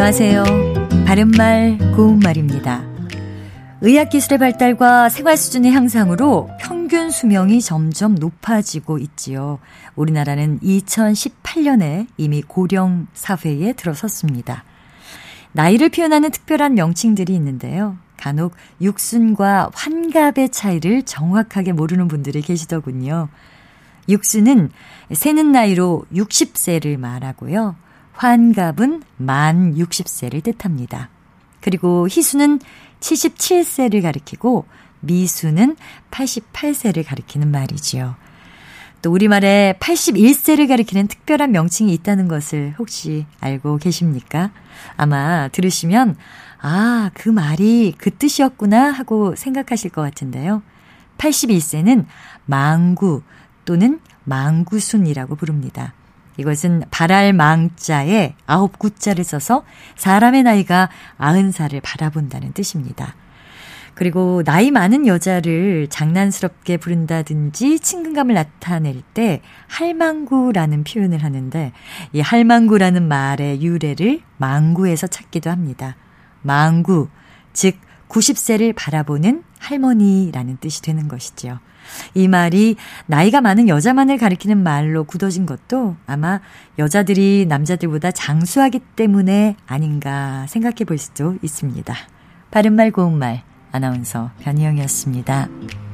안녕하세요. 바른말, 고운말입니다. 의학기술의 발달과 생활 수준의 향상으로 평균 수명이 점점 높아지고 있지요. 우리나라는 2018년에 이미 고령 사회에 들어섰습니다. 나이를 표현하는 특별한 명칭들이 있는데요. 간혹 육순과 환갑의 차이를 정확하게 모르는 분들이 계시더군요. 육순은 세는 나이로 60세를 말하고요. 환갑은 만 60세를 뜻합니다. 그리고 희수는 77세를 가리키고 미수는 88세를 가리키는 말이지요. 또 우리말에 81세를 가리키는 특별한 명칭이 있다는 것을 혹시 알고 계십니까? 아마 들으시면 아, 그 말이 그 뜻이었구나 하고 생각하실 것 같은데요. 81세는 망구 또는 망구순이라고 부릅니다. 이것은 발알 망자에 아홉 구자를 써서 사람의 나이가 아흔 살을 바라본다는 뜻입니다. 그리고 나이 많은 여자를 장난스럽게 부른다든지 친근감을 나타낼 때 할망구라는 표현을 하는데 이 할망구라는 말의 유래를 망구에서 찾기도 합니다. 망구, 즉 90세를 바라보는 할머니라는 뜻이 되는 것이지요. 이 말이 나이가 많은 여자만을 가리키는 말로 굳어진 것도 아마 여자들이 남자들보다 장수하기 때문에 아닌가 생각해 볼 수도 있습니다. 바른말 고운말 아나운서 변희영이었습니다.